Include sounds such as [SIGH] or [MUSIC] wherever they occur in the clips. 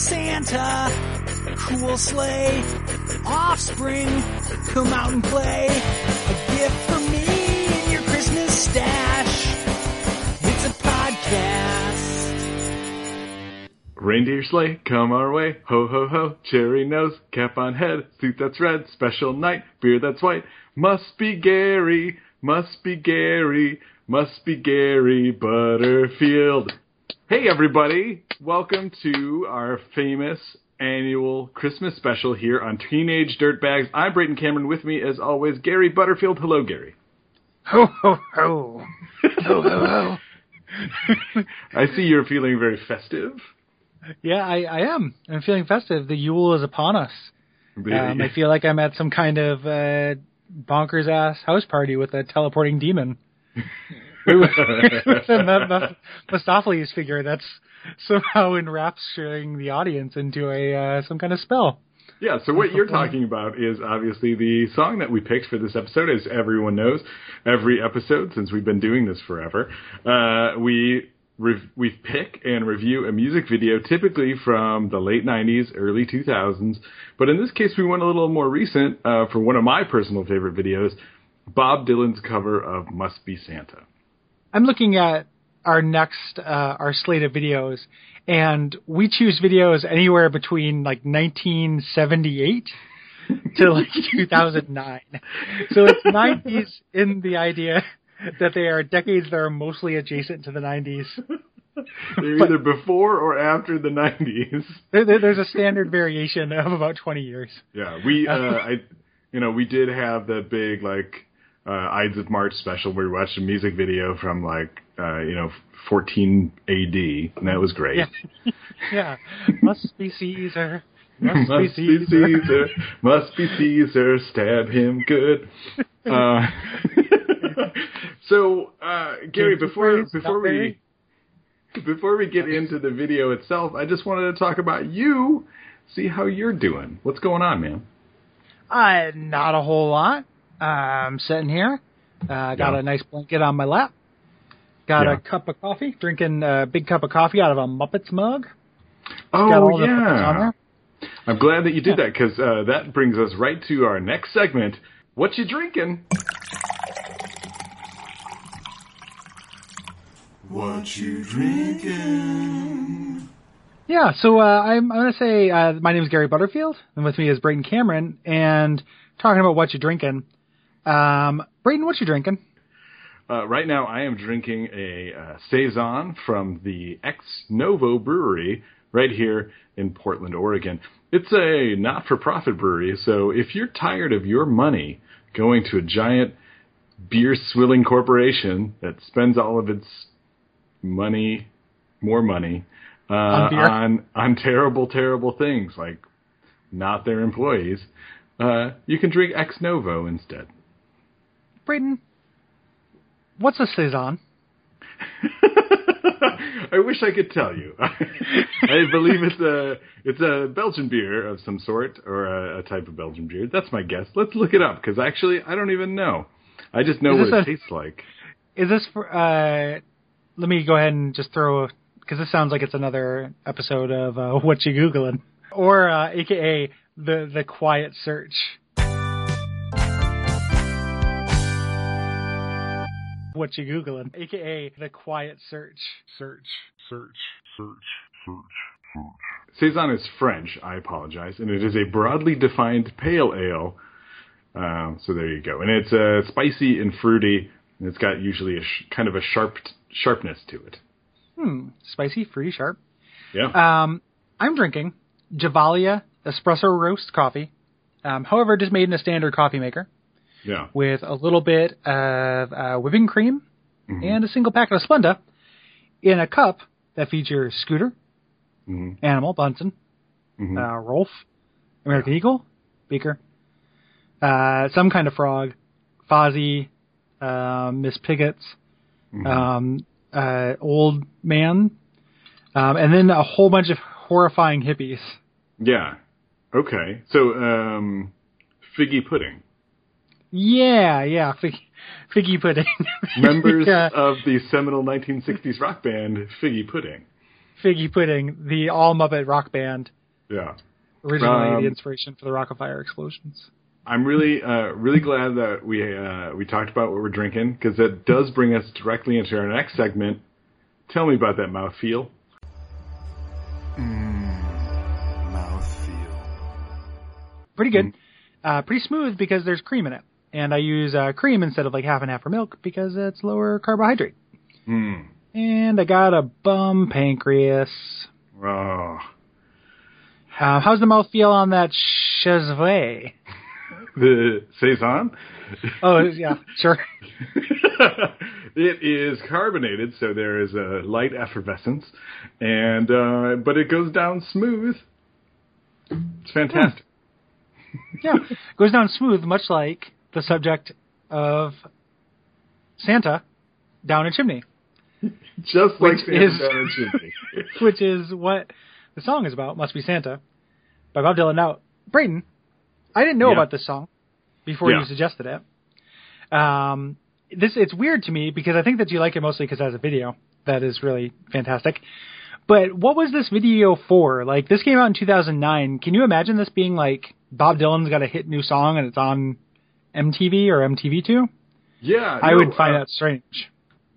Santa, cool sleigh, offspring, come out and play. A gift for me in your Christmas stash. It's a podcast. Reindeer sleigh, come our way. Ho ho ho, cherry nose, cap on head, suit that's red, special night, beard that's white. Must be Gary, must be Gary, must be Gary Butterfield. Hey everybody, welcome to our famous annual Christmas special here on Teenage Dirtbags. I'm Brayton Cameron. With me, as always, Gary Butterfield. Hello, Gary. Ho ho ho. ho ho ho. [LAUGHS] I see you're feeling very festive. Yeah, I, I am. I'm feeling festive. The Yule is upon us. Um, I feel like I'm at some kind of uh, bonkers ass house party with a teleporting demon. [LAUGHS] [LAUGHS] with figure that's [LAUGHS] somehow enrapturing the audience into a uh, some kind of spell. Yeah, so what you're [LAUGHS] talking about is obviously the song that we picked for this episode. As everyone knows, every episode since we've been doing this forever, uh, we we pick and review a music video, typically from the late '90s, early 2000s. But in this case, we went a little more recent uh, for one of my personal favorite videos, Bob Dylan's cover of "Must Be Santa." I'm looking at our next uh, our slate of videos, and we choose videos anywhere between like 1978 [LAUGHS] to like 2009. So it's 90s in the idea that they are decades that are mostly adjacent to the 90s. They're either before or after the 90s. There, there, there's a standard variation of about 20 years. Yeah, we, uh, [LAUGHS] I, you know, we did have the big like uh, Ides of March special where we watched a music video from like uh, you know 14 AD, and that was great. Yeah, [LAUGHS] yeah. Must be Caesar. Must, must be Caesar. Caesar. Must be Caesar. Stab him good. [LAUGHS] Uh, [LAUGHS] so, uh, Gary, before before we before we get into the video itself, I just wanted to talk about you. See how you're doing. What's going on, man? Uh, not a whole lot. Uh, I'm sitting here. Uh, got Yeah. a nice blanket on my lap. Got Yeah. a cup of coffee. Drinking a big cup of coffee out of a Muppets mug. Oh got all the Muppets on yeah. I'm glad that you did that because uh, that brings us right to our next segment. What you drinking? What you drinking? Yeah, so uh, I'm, I'm going to say uh, my name is Gary Butterfield, and with me is Braden Cameron, and talking about what you're drinking. Um, Braden, what you drinking? Uh, right now, I am drinking a uh, saison from the Ex Novo Brewery right here in Portland, Oregon. It's a not-for-profit brewery, so if you're tired of your money going to a giant beer-swilling corporation that spends all of its money, more money, uh, On on on terrible, terrible things like not their employees, uh, you can drink Ex Novo instead. Braden, what's a saison? [LAUGHS] I wish I could tell you. [LAUGHS] I believe it's a it's a Belgian beer of some sort or a, a type of Belgian beer. That's my guess. Let's look it up because actually I don't even know. I just know what it a- tastes like. Is this for? Uh, let me go ahead and just throw because this sounds like it's another episode of uh, [LAUGHS] what you googling, or uh, AKA the the quiet search. What you googling, aka the quiet search. Search, search, search, search, search. Saison is French. I apologize, and it is a broadly defined pale ale. Um, so there you go, and it's uh, spicy and fruity, and it's got usually a sh- kind of a sharp sharpness to it. Hmm, spicy, fruity, sharp. Yeah. Um, I'm drinking Javalia espresso roast coffee. Um, however, just made in a standard coffee maker. Yeah. with a little bit of uh, whipping cream Mhm. and a single packet of Splenda in a cup that features Scooter, hmm Animal, Bunsen, hmm uh, Rowlf, American Eagle, Beaker, uh, some kind of frog, Fozzie, uh, Miss Pigot's, Mhm. um, uh, Old Man, um, and then a whole bunch of horrifying hippies. Yeah. Okay. So, um, figgy pudding. Yeah, yeah, fig, figgy pudding. [LAUGHS] Members yeah, of the seminal 1960s rock band Figgy Pudding. Figgy Pudding, the all Muppet rock band, Yeah. originally Um, the inspiration for the Rock-afire Explosions. I'm really, uh, really glad that we uh, we talked about what we're drinking because that does bring us directly into our next segment. Tell me about that mouthfeel. Mouthfeel. Pretty good. Mm-hmm. Uh, pretty smooth because there's cream in it. And I use uh, cream instead of like half and half for milk because it's lower carbohydrate. Hmm. And I got a bum pancreas. Oh. Uh, how's the mouth feel on that Chazvet? [LAUGHS] The saison. Oh, yeah, sure. [LAUGHS] [LAUGHS] it is carbonated, so there is a light effervescence, and uh, but it goes down smooth. It's fantastic. Yeah, goes down smooth, much like the subject of Santa down a chimney, [LAUGHS] Just like Which Santa is- down a chimney. [LAUGHS] which is what the song is about. Must be Santa by Bob Dylan. Now, Brayton, I didn't know Yeah. about this song before Yeah. you suggested it. Um, this it's weird to me because I think that you like it mostly because it has a video that is really fantastic. But what was this video for? Like this came out in 2009. Can you imagine this being like Bob Dylan's got a hit new song and it's on MTV or MTV2? Yeah, I no, would find uh, that strange.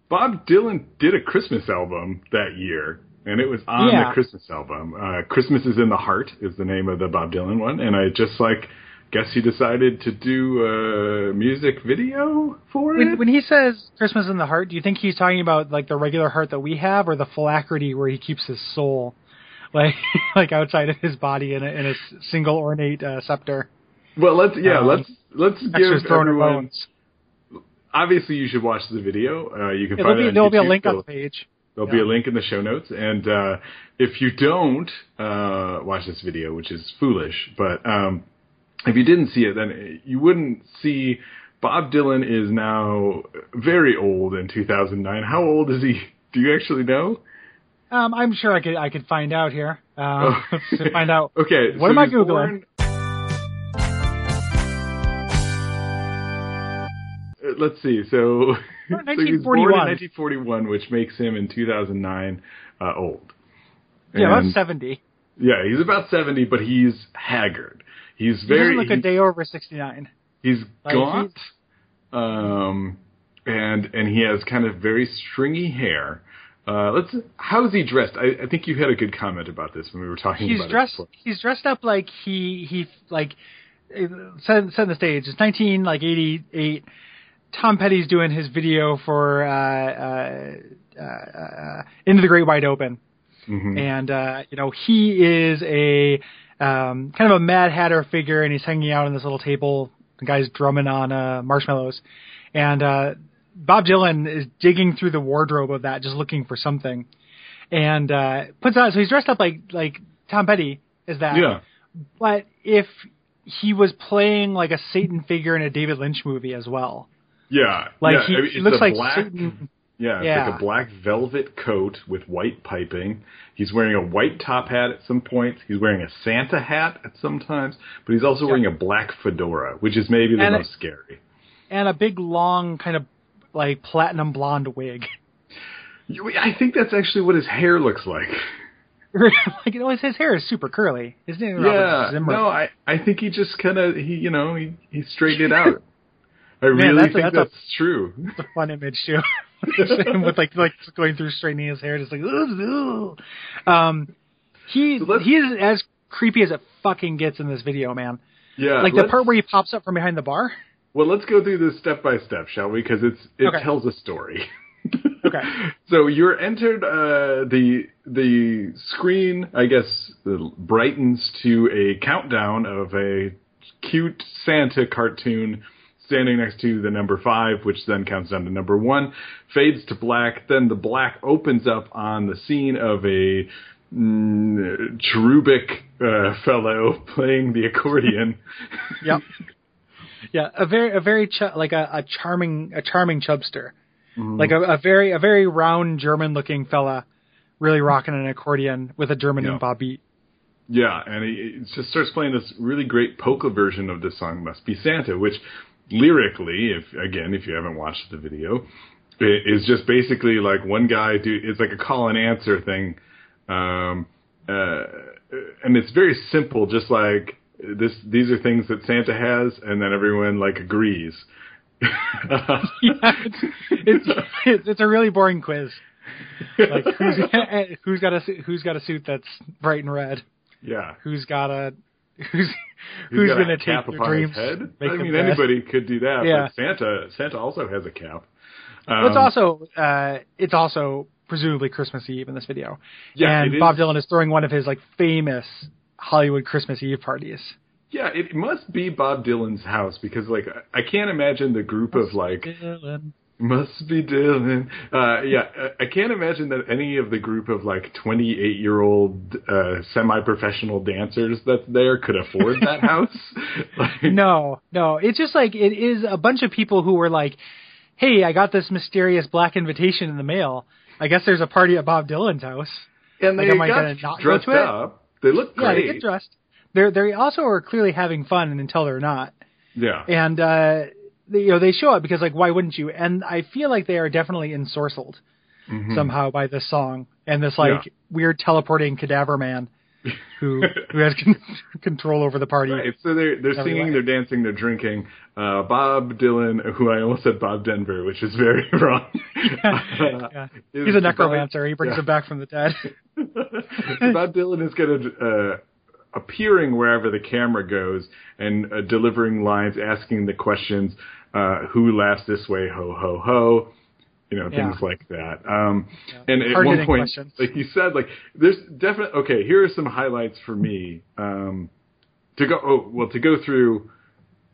Bob Dylan did a Christmas album that year, and it was on Yeah. the Christmas album. Uh, Christmas is in the Heart is the name of the Bob Dylan one, and I just like guess he decided to do a music video for When, it. when he says Christmas in the heart, do you think he's talking about like the regular heart that we have, or the phylactery where he keeps his soul, [LAUGHS] like like outside of his body in a, in a single ornate uh, scepter? Well, let's yeah, Um, let's let's give everyone. Obviously, you should watch the video. Uh, you can There'll find it be on there'll be a link on the page. There'll be a link in the show notes. And uh, if you don't uh, watch this video, which is foolish, but um, if you didn't see it, then you wouldn't see Bob Dylan is now very old in 2009. How old is he? Do you actually know? Um, I'm sure I could I could find out here. Uh, Oh. to [LAUGHS] find out. [LAUGHS] Okay. What so am I googling? born- Let's see. So, [LAUGHS] so he was born in 1941. 1941, which makes him in 2009 uh, old. Yeah, about seventy. Yeah, he's about 70, but he's haggard. He's He very doesn't look a day over sixty nine. he's Like, gaunt, um, and and he has kind of very stringy hair. Uh, let's. How is he dressed? I, I think you had a good comment about this when we were talking He's about dressed. it. He's dressed up like he he like uh, set set the stage. It's nineteen like eighty eight. Tom Petty's doing his video for uh, uh, uh, uh, Into the Great Wide Open, Mhm. and uh, you know he is a um, kind of a Mad Hatter figure, and he's hanging out on this little table. The guy's drumming on uh, marshmallows, and uh, Bob Dylan is digging through the wardrobe of that, just looking for something, and uh, puts on. So he's dressed up like like Tom Petty is that, Yeah. but if he was playing like a Satan figure in a David Lynch movie as well, Yeah. like yeah. he, I mean, he looks like black, Satan. Yeah, it's Yeah. like a black velvet coat with white piping. He's wearing a white top hat at some points. He's wearing a Santa hat at some times, but he's also wearing a black fedora, which is maybe the And it- most scary. and a big long kind of like platinum blonde wig. I think that's actually what his hair looks like. [LAUGHS] like know, his, his hair is super curly. His name is Yeah, Robert Zimmer. no, I I think he just kind of he you know he he straightened it out. [LAUGHS] I really that's a- think that's that's, a- true. It's a fun image too. [LAUGHS] With like like going through straightening his hair, just like ooh, ooh. um, he So he is as creepy as it fucking gets in this video, man. Yeah, Like the part where he pops up from behind the bar. Well, let's go through this step by step, shall we? Because it's it Okay. tells a story. [LAUGHS] Okay. So you're entered uh, the the screen, I guess, brightens to a countdown of a cute Santa cartoon standing next to the number five, which then counts down to number one, fades to black. Then the black opens up on the scene of a mm, cherubic uh, fellow [LAUGHS] playing the accordion. [LAUGHS] Yep. yeah, a very a very ch- like a, a charming a charming chubster, Mm-hmm. like a, a very a very round German looking fella, really rocking an accordion with a German Yeah. oompa beat. Yeah, and he, he just starts playing this really great polka version of the song "Must Be Santa," which lyrically, if again, if you haven't watched the video, is just basically like one guy do. It's like a call and answer thing Um, uh, and it's very simple, just like this. These are things that Santa has, and then everyone like agrees. [LAUGHS] yeah, it's, it's it's it's a really boring quiz. Like who's [LAUGHS] who's got a who's got a suit that's bright and red? yeah. Who's got a who's He's going to take his dreams? I mean, anybody could do that. Yeah. But Santa, Santa also has a cap. Well, it's Um, also uh, it's also presumably Christmas Eve in this video. Yeah, and Bob. Dylan is throwing one of his like famous Hollywood Christmas Eve parties. Yeah, it must be Bob Dylan's house because, like, I I can't imagine the group of like Dylan. Must be Dylan. Uh, yeah, I- can't imagine that any of the group of like twenty-eight-year-old uh, semi-professional dancers that's there could afford that [LAUGHS] house. Like, No, no, it's just like it is a bunch of people who were like, "Hey, I got this mysterious black invitation in the mail. I guess there's a party at Bob Dylan's house." and Like, they I got not go dressed it? up. They look Yeah, they get dressed. They're they also are clearly having fun and until they're not. yeah, and uh you know they show up because like why wouldn't you and i feel like they are definitely ensorcelled Mhm. somehow by this song and this like Yeah. weird teleporting cadaver man who who has con- [LAUGHS] control over the party Right, so they're they're Every singing, way. they're dancing, they're drinking. Uh, Bob Dylan, who I almost said Bob Denver, which is very [LAUGHS] wrong. [LAUGHS] yeah. is he's a Bob- necromancer he brings yeah. them back from the dead Bob Dylan is going to uh, appearing wherever the camera goes and uh, delivering lines, asking the questions, uh, "Who laughs this way? Ho ho ho." You know, things like that. Um, And at one point, questions. like you said, like there's definitely okay. Here are some highlights for me um, to go. Oh, well, to go through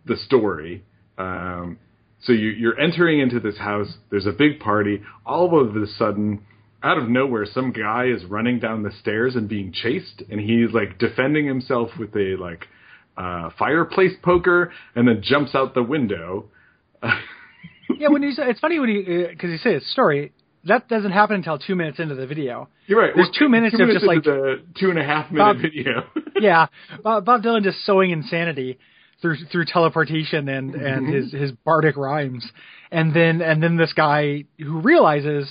the story. Um, so you, you're entering into this house. There's a big party. All of a sudden, out of nowhere, some guy is running down the stairs and being chased, and he's like defending himself with a like uh, fireplace poker, and then jumps out the window. [LAUGHS] yeah when he's it's funny when he because you say says story that doesn't happen until two minutes into the video You're right. There's Well, two minutes of just, into like- the two and a half minute Bob- video. [LAUGHS] yeah bob, bob dylan just sowing insanity through through teleportation and and Mm-hmm. his his bardic rhymes and then and then this guy who realizes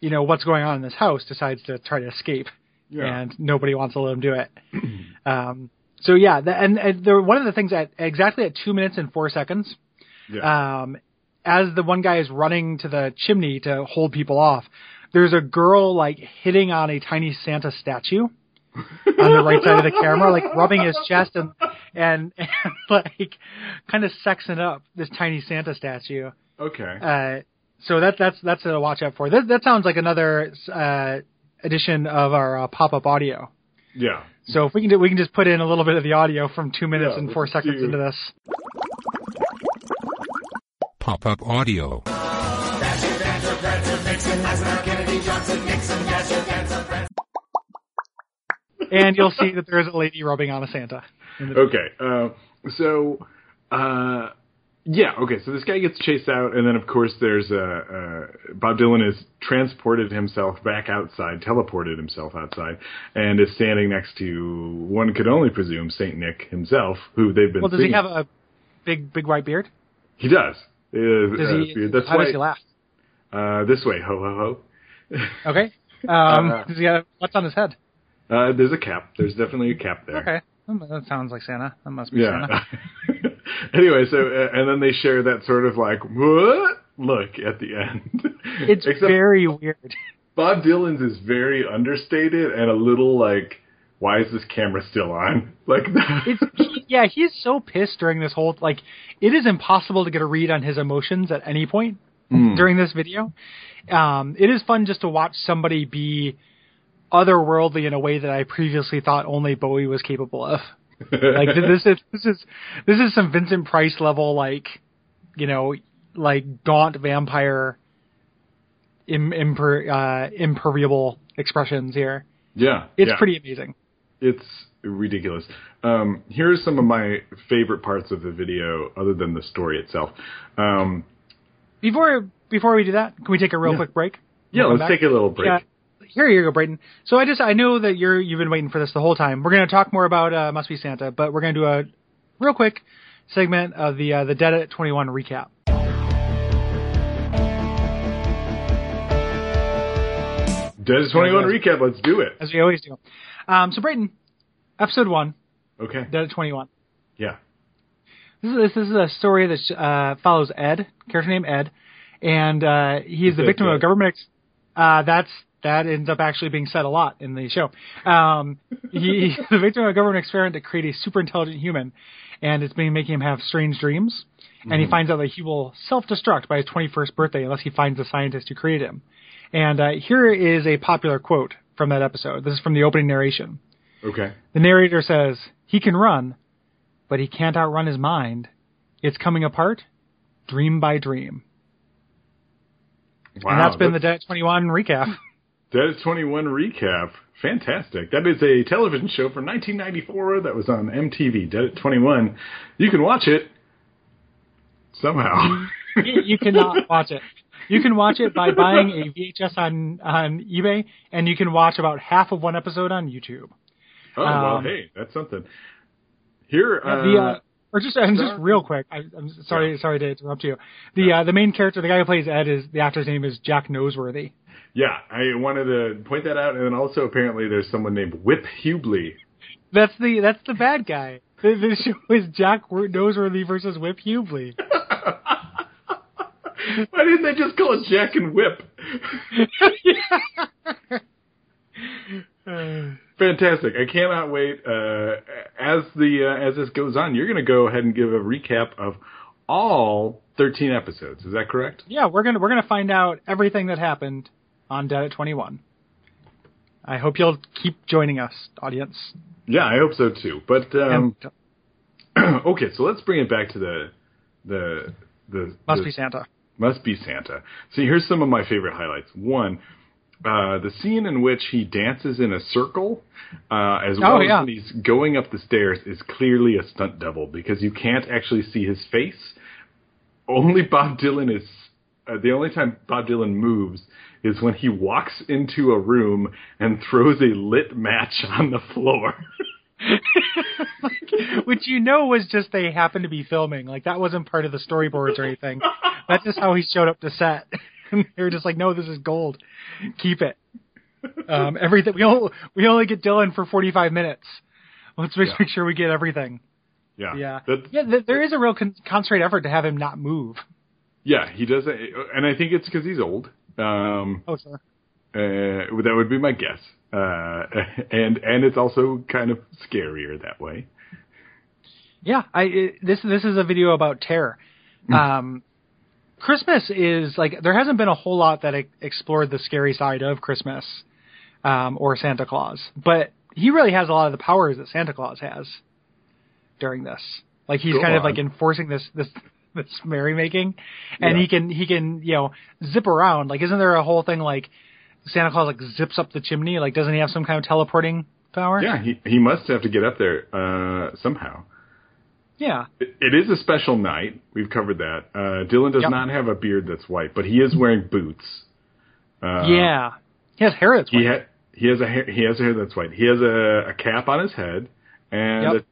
you know what's going on in this house decides to try to escape Yeah. and nobody wants to let him do it [CLEARS THROAT] um so yeah the, and, and there one of the things at exactly at two minutes and four seconds yeah. um, as the one guy is running to the chimney to hold people off, there's a girl like hitting on a tiny Santa statue [LAUGHS] on the right side of the camera, like rubbing his chest and and, [LAUGHS] and like kind of sexing up this tiny Santa statue. okay. Uh, so that that's that's a watch out for. That that sounds like another uh, edition of our uh, pop up audio. yeah. So if we can do, we can just put in a little bit of the audio from two minutes Yeah, and four seconds do- into this. Pop up audio. and you'll see that there's a lady rubbing on a Santa. Okay. Uh, so, uh, yeah. Okay. So this guy gets chased out, and then of course there's uh, uh, Bob Dylan has transported himself back outside, teleported himself outside, and is standing next to one could only presume Saint Nick himself, who they've been. Well, does he have a big, big white beard? He does. Uh, Does uh, he? That's how why. does he laugh? Uh, this way, ho ho ho. Okay. [LAUGHS] Um, Uh, does he have, what's on his head? Uh, there's a cap. There's definitely a cap there. Okay. That sounds like Santa. That must be Yeah. Santa. [LAUGHS] [LAUGHS] anyway, so uh, and then they share that sort of like what look at the end. [LAUGHS] It's very weird. Bob Dylan's is very understated and a little like, why is this camera still on? [LAUGHS] Like. It's he, yeah, he's so pissed during this whole like it is impossible to get a read on his emotions at any point Hmm. during this video. Um, it is fun just to watch somebody be otherworldly in a way that I previously thought only Bowie was capable of. Like this is this is this is some Vincent Price level like you know like gaunt vampire Im, imper, uh, impermeable expressions here. yeah, It's yeah. pretty amazing. It's ridiculous. Um, here's some of my favorite parts of the video, other than the story itself. Um, Before before we do that, can we take a real Yeah. quick break? yeah, let's back? take a little break. Yeah. Here you go, Brayden. So I just I know that you're you've been waiting for this the whole time. We're going to talk more about uh, Must Be Santa, but we're going to do a real quick segment of the uh, the Dead at 21 recap. Dead at 21 recap. Let's do it. as we always do. Um, so Brayton, episode one, Okay. Dead at 21. Yeah. This is this is a story that uh, follows Ed, character named Ed, and uh, he's the victim of government. Ex- uh, that's that ends up actually being said a lot in the show. Um, he, [LAUGHS] the victim of a government experiment to create a super intelligent human, and it's been making him have strange dreams. And he finds out that he will self-destruct by his 21st birthday unless he finds the scientist who created him. And uh, here is a popular quote from that episode. This is from the opening narration. Okay. The narrator says, He can run, but he can't outrun his mind. It's coming apart, dream by dream. Wow. and that's been the Dead 21 recap. Dead at 21 recap. Fantastic. That is a television show from 1994 that was on MTV. Dead at 21. You can watch it somehow. [LAUGHS] you, you cannot watch it. You can watch it by buying a VHS on, on eBay, and you can watch about half of one episode on YouTube. oh, well, Um, hey, that's something. Here, uh, the, uh, or just and just real quick, I, I'm sorry, sorry to interrupt you. The uh, the main character, the guy who plays Ed, is the actor's name is Jack Noseworthy. Yeah, I wanted to point that out, and then also apparently there's someone named Whip Hubley. That's the that's the bad guy. The, the show is Jack Noseworthy versus Whip Hubley. [LAUGHS] Why didn't they just call it Jack and Whip? [LAUGHS] [LAUGHS] Fantastic! I cannot wait. Uh, as the uh, as this goes on, you're going to go ahead and give a recap of all 13 episodes. Is that correct? yeah, we're gonna we're gonna find out everything that happened on Dead at 21. I hope you'll keep joining us, audience. Yeah, I hope so too. But um, and [CLEARS THROAT] okay, so let's bring it back to the the the must the- be Santa. Must be Santa. See, here's some of my favorite highlights. One, uh, the scene in which he dances in a circle, uh, as well Oh, as yeah. when he's going up the stairs, is clearly a stunt double because you can't actually see his face. Only Bob Dylan is. Uh, the only time Bob Dylan moves is when he walks into a room and throws a lit match on the floor. [LAUGHS] Which you know was just they happened to be filming. Like that wasn't part of the storyboards or anything. That's just how he showed up to set. [LAUGHS] And they were just like, "No, this is gold. Keep it." Um, everything we only we only get Dylan for forty five minutes. Let's make, Yeah. make sure we get everything. yeah, Yeah, That- yeah. Th- there is a real con- concentrated effort to have him not move. yeah. He does, it, and I think it's because he's old. Um, Oh, sure. Uh, that would be my guess. Uh, [LAUGHS] and and it's also kind of scarier that way. Yeah, I it, this this is a video about terror. Um, Christmas is like there hasn't been a whole lot that explored the scary side of Christmas um, or Santa Claus, but he really has a lot of the powers that Santa Claus has during this. Like he's Go kind of like enforcing this this this merrymaking, and Yeah. he can he can you know zip around. Like isn't there a whole thing like Santa Claus like zips up the chimney? Like doesn't he have some kind of teleporting power? Yeah, he he must have to get up there uh, somehow. yeah. It, it is a special night. We've covered that. Uh, Dylan does Yep. not have a beard that's white, but he is wearing boots. Uh, yeah. He has hair that's He white. ha- he has a hair, he has a hair that's white. He has a, a cap on his head, and Yep.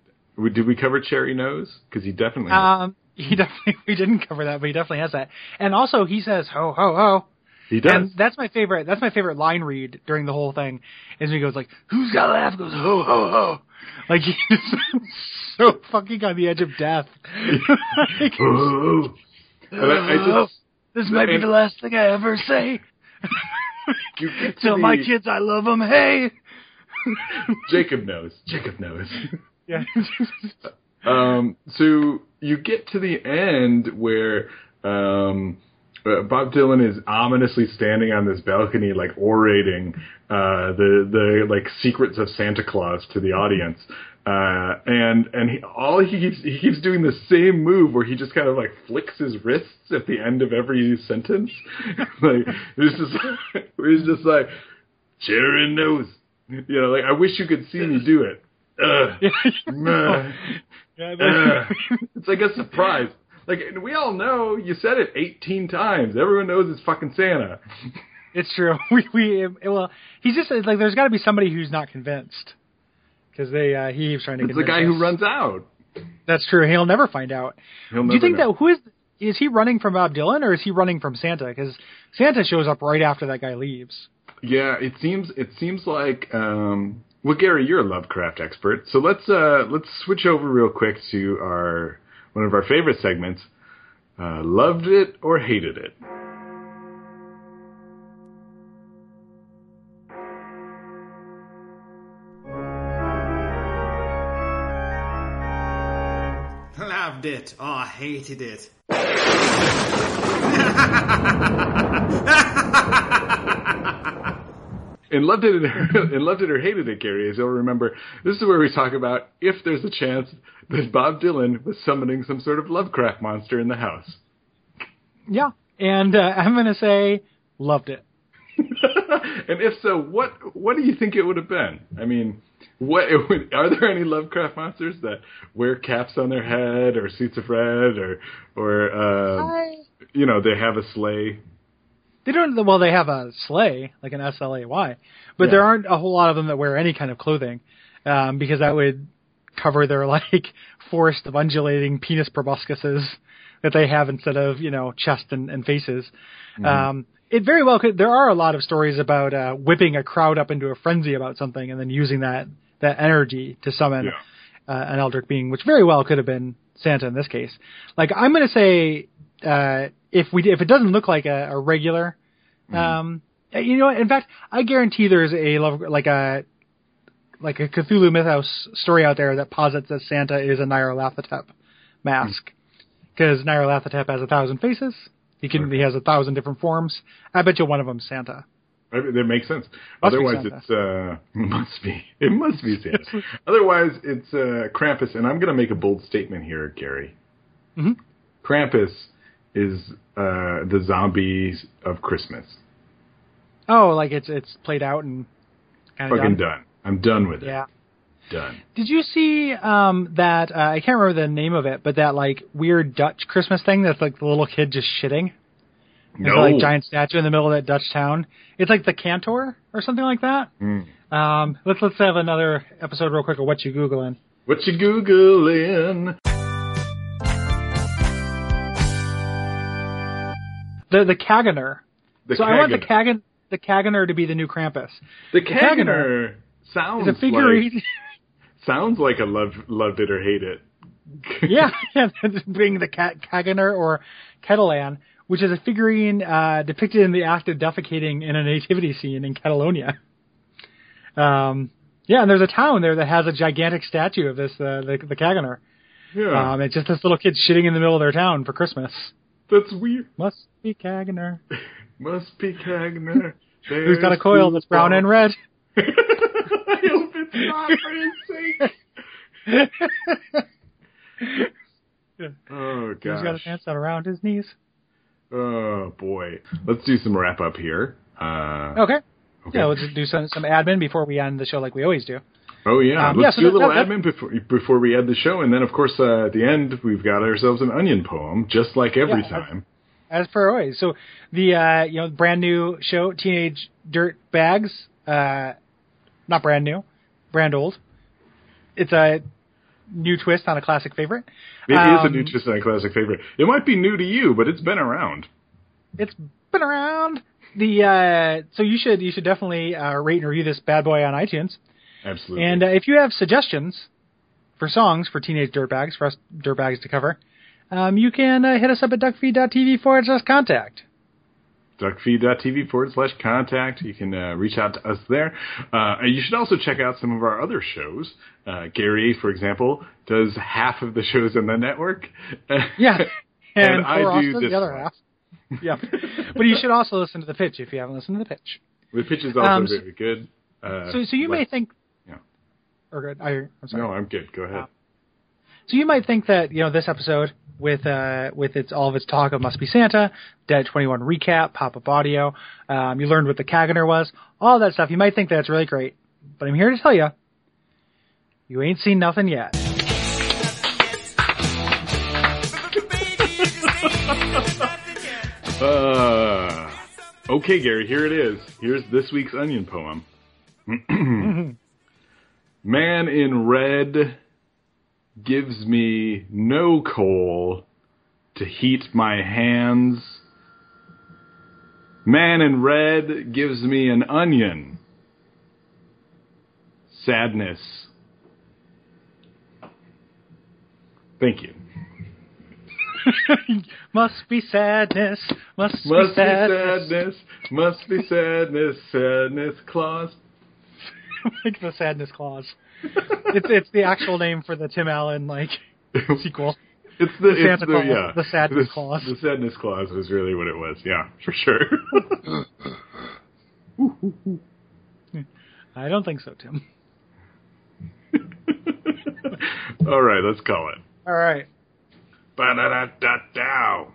a, did we cover cherry nose? Because he definitely. has- Um, he [LAUGHS] definitely we didn't cover that, but he definitely has that. And also, he says ho ho ho, he does. and that's my favorite. That's my favorite line read during the whole thing. Is he goes like, "Who's got a laugh?" Goes ho ho ho, like [LAUGHS] he's so fucking on the edge of death. [LAUGHS] Like, Oh. I, I just this might be the last thing I ever say. you get to Tell my kids I love them. Hey. Jacob knows. Jacob knows. Yeah. Um, so you get to the end where um, uh, Bob Dylan is ominously standing on this balcony, like orating uh, the the like secrets of Santa Claus to the audience. Uh, and and he, all he keeps he keeps doing the same move where he just kind of like flicks his wrists at the end of every sentence. [LAUGHS] like it's just [LAUGHS] it's just like Sharon knows. You know, like I wish you could see me do it. Ugh. [LAUGHS] Yeah, [LAUGHS] it's like a surprise. Like we all know you said it 18 times. Everyone knows it's fucking Santa. It's true. [LAUGHS] We we well, he's just like there's got to be somebody who's not convinced because they uh, he keeps trying to. It's the guy who runs out. That's true. He'll never find out. He'll Do you think know. that who is is he running from Bob Dylan or is he running from Santa? Because Santa shows up right after that guy leaves. Yeah, it seems it seems like um, well, Gary, you're a Lovecraft expert, so let's uh, let's switch over real quick to our one of our favorite segments. Uh, loved it or hated it? Loved it or hated it. [LAUGHS] [LAUGHS] And loved it and loved it or hated it, Gary, as you'll remember, this is where we talk about if there's a chance that Bob Dylan was summoning some sort of Lovecraft monster in the house. Yeah, and uh, I'm going to say loved it. [LAUGHS] and if so, what what do you think it would have been? I mean, what are there any Lovecraft monsters that wear caps on their head or suits of red or or uh, I- you know they have a sleigh? They don't. Well, they have a sleigh, like an S L A Y, but Yeah. there aren't a whole lot of them that wear any kind of clothing, um, because that would cover their [LAUGHS] like forest of undulating penis proboscises that they have instead of you know chest and, and faces. Um, it very well could. There are a lot of stories about uh, whipping a crowd up into a frenzy about something and then using that that energy to summon Yeah. uh, an eldritch being, which very well could have been Santa in this case. Like I'm going to say, uh, if we if it doesn't look like a, a regular, um, you know, in fact, I guarantee there's a love like a like a Cthulhu mythos story out there that posits that Santa is a Nyarlathotep mask because Nyarlathotep has a thousand faces. He can he has a thousand different forms. I bet you one of them's Santa. That makes sense. Must Otherwise, it's uh, it [LAUGHS] must be it must be Santa. [LAUGHS] Otherwise, it's uh, Krampus, and I'm going to make a bold statement here, Gary. Mhm. Krampus is uh, the zombies of Christmas. Oh, like it's it's played out and Fucking done. done. I'm done with it. Yeah. Done. Did you see um that uh, I can't remember the name of it, but that like weird Dutch Christmas thing that's like the little kid just shitting? No. like giant statue in the middle of that Dutch town. It's like the Cantor or something like that. Mm. Um, let's let's have another episode real quick of what you googling. What you googling? The the Caganer. The so I want the Caganer. Kagan the Caganer to be the new Krampus. The Caganer Caganer sounds It's a figurine. like [LAUGHS] sounds like a love loved it or hate it. [LAUGHS] yeah, [LAUGHS] yeah, being the Ka- Caganer or Ketelan, which is a figurine uh, depicted in the act of defecating in a nativity scene in Catalonia. Um, yeah, and there's a town there that has a gigantic statue of this, uh, the, the Caganer. yeah, Um, it's just this little kid shitting in the middle of their town for Christmas. That's weird. Must be Caganer. [LAUGHS] Must be Caganer. [LAUGHS] Who's got a coil that's brown and red? [LAUGHS] I hope it's not for his sake. Oh Who's got a gosh. pants down around his knees? Oh boy. Let's do some wrap up here. Uh, Okay. okay. Yeah, let's do some some admin before we end the show like we always do. Oh yeah. Um, Let's yeah, so do a little that- admin before before we end the show, and then of course uh, at the end we've got ourselves an onion poem, just like every Yeah, time. as per always. So the uh, you know brand new show, Teenage Dirt Bags, uh, not brand new, brand old. It's a new twist on a classic favorite. It is a Um, new twist on a classic favorite. It might be new to you, but it's been around. It's been around. The uh, so you should you should definitely uh, rate and review this bad boy on iTunes. Absolutely. And uh, if you have suggestions for songs for Teenage Dirtbags for us Dirtbags to cover, um, you can uh, hit us up at duckfeed.tv forward slash contact. duckfeed.tv forward slash contact. You can uh, reach out to us there. Uh, you should also check out some of our other shows. Uh, Gary, for example, does half of the shows in the network. [LAUGHS] Yeah. And And, I do Austin, this the other one. half. [LAUGHS] Yeah. but you should also listen to the pitch if you haven't listened to the pitch. the pitch is also Um, very good. Uh, So, so you may think. Or good. I, I'm sorry. No, I'm good. Go ahead. So you might think that you know this episode with uh with its all of its talk of Must Be Santa, Dead 21 recap, pop up audio, um, you learned what the Caganer was, all that stuff. You might think that's really great, but I'm here to tell you, you ain't seen nothing yet. [LAUGHS] Uh, okay, Gary, here it is. Here's this week's onion poem. [CLEARS THROAT] [CLEARS THROAT] Man in red gives me no coal to heat my hands Man in red gives me an onion. Sadness. Thank you. [LAUGHS] must be sadness. Must, Must be be sadness. sadness. Must be sadness. Sadness clause. [LAUGHS] like the sadness clause. it's it's the actual name for the Tim Allen like [LAUGHS] sequel. It's the, The Santa it's the Claus, yeah the sadness the, clause. The sadness clause was really what it was. Yeah, for sure. [LAUGHS] I don't think so, Tim. All right, let's call it. All right. Ba-da-da-da-dow.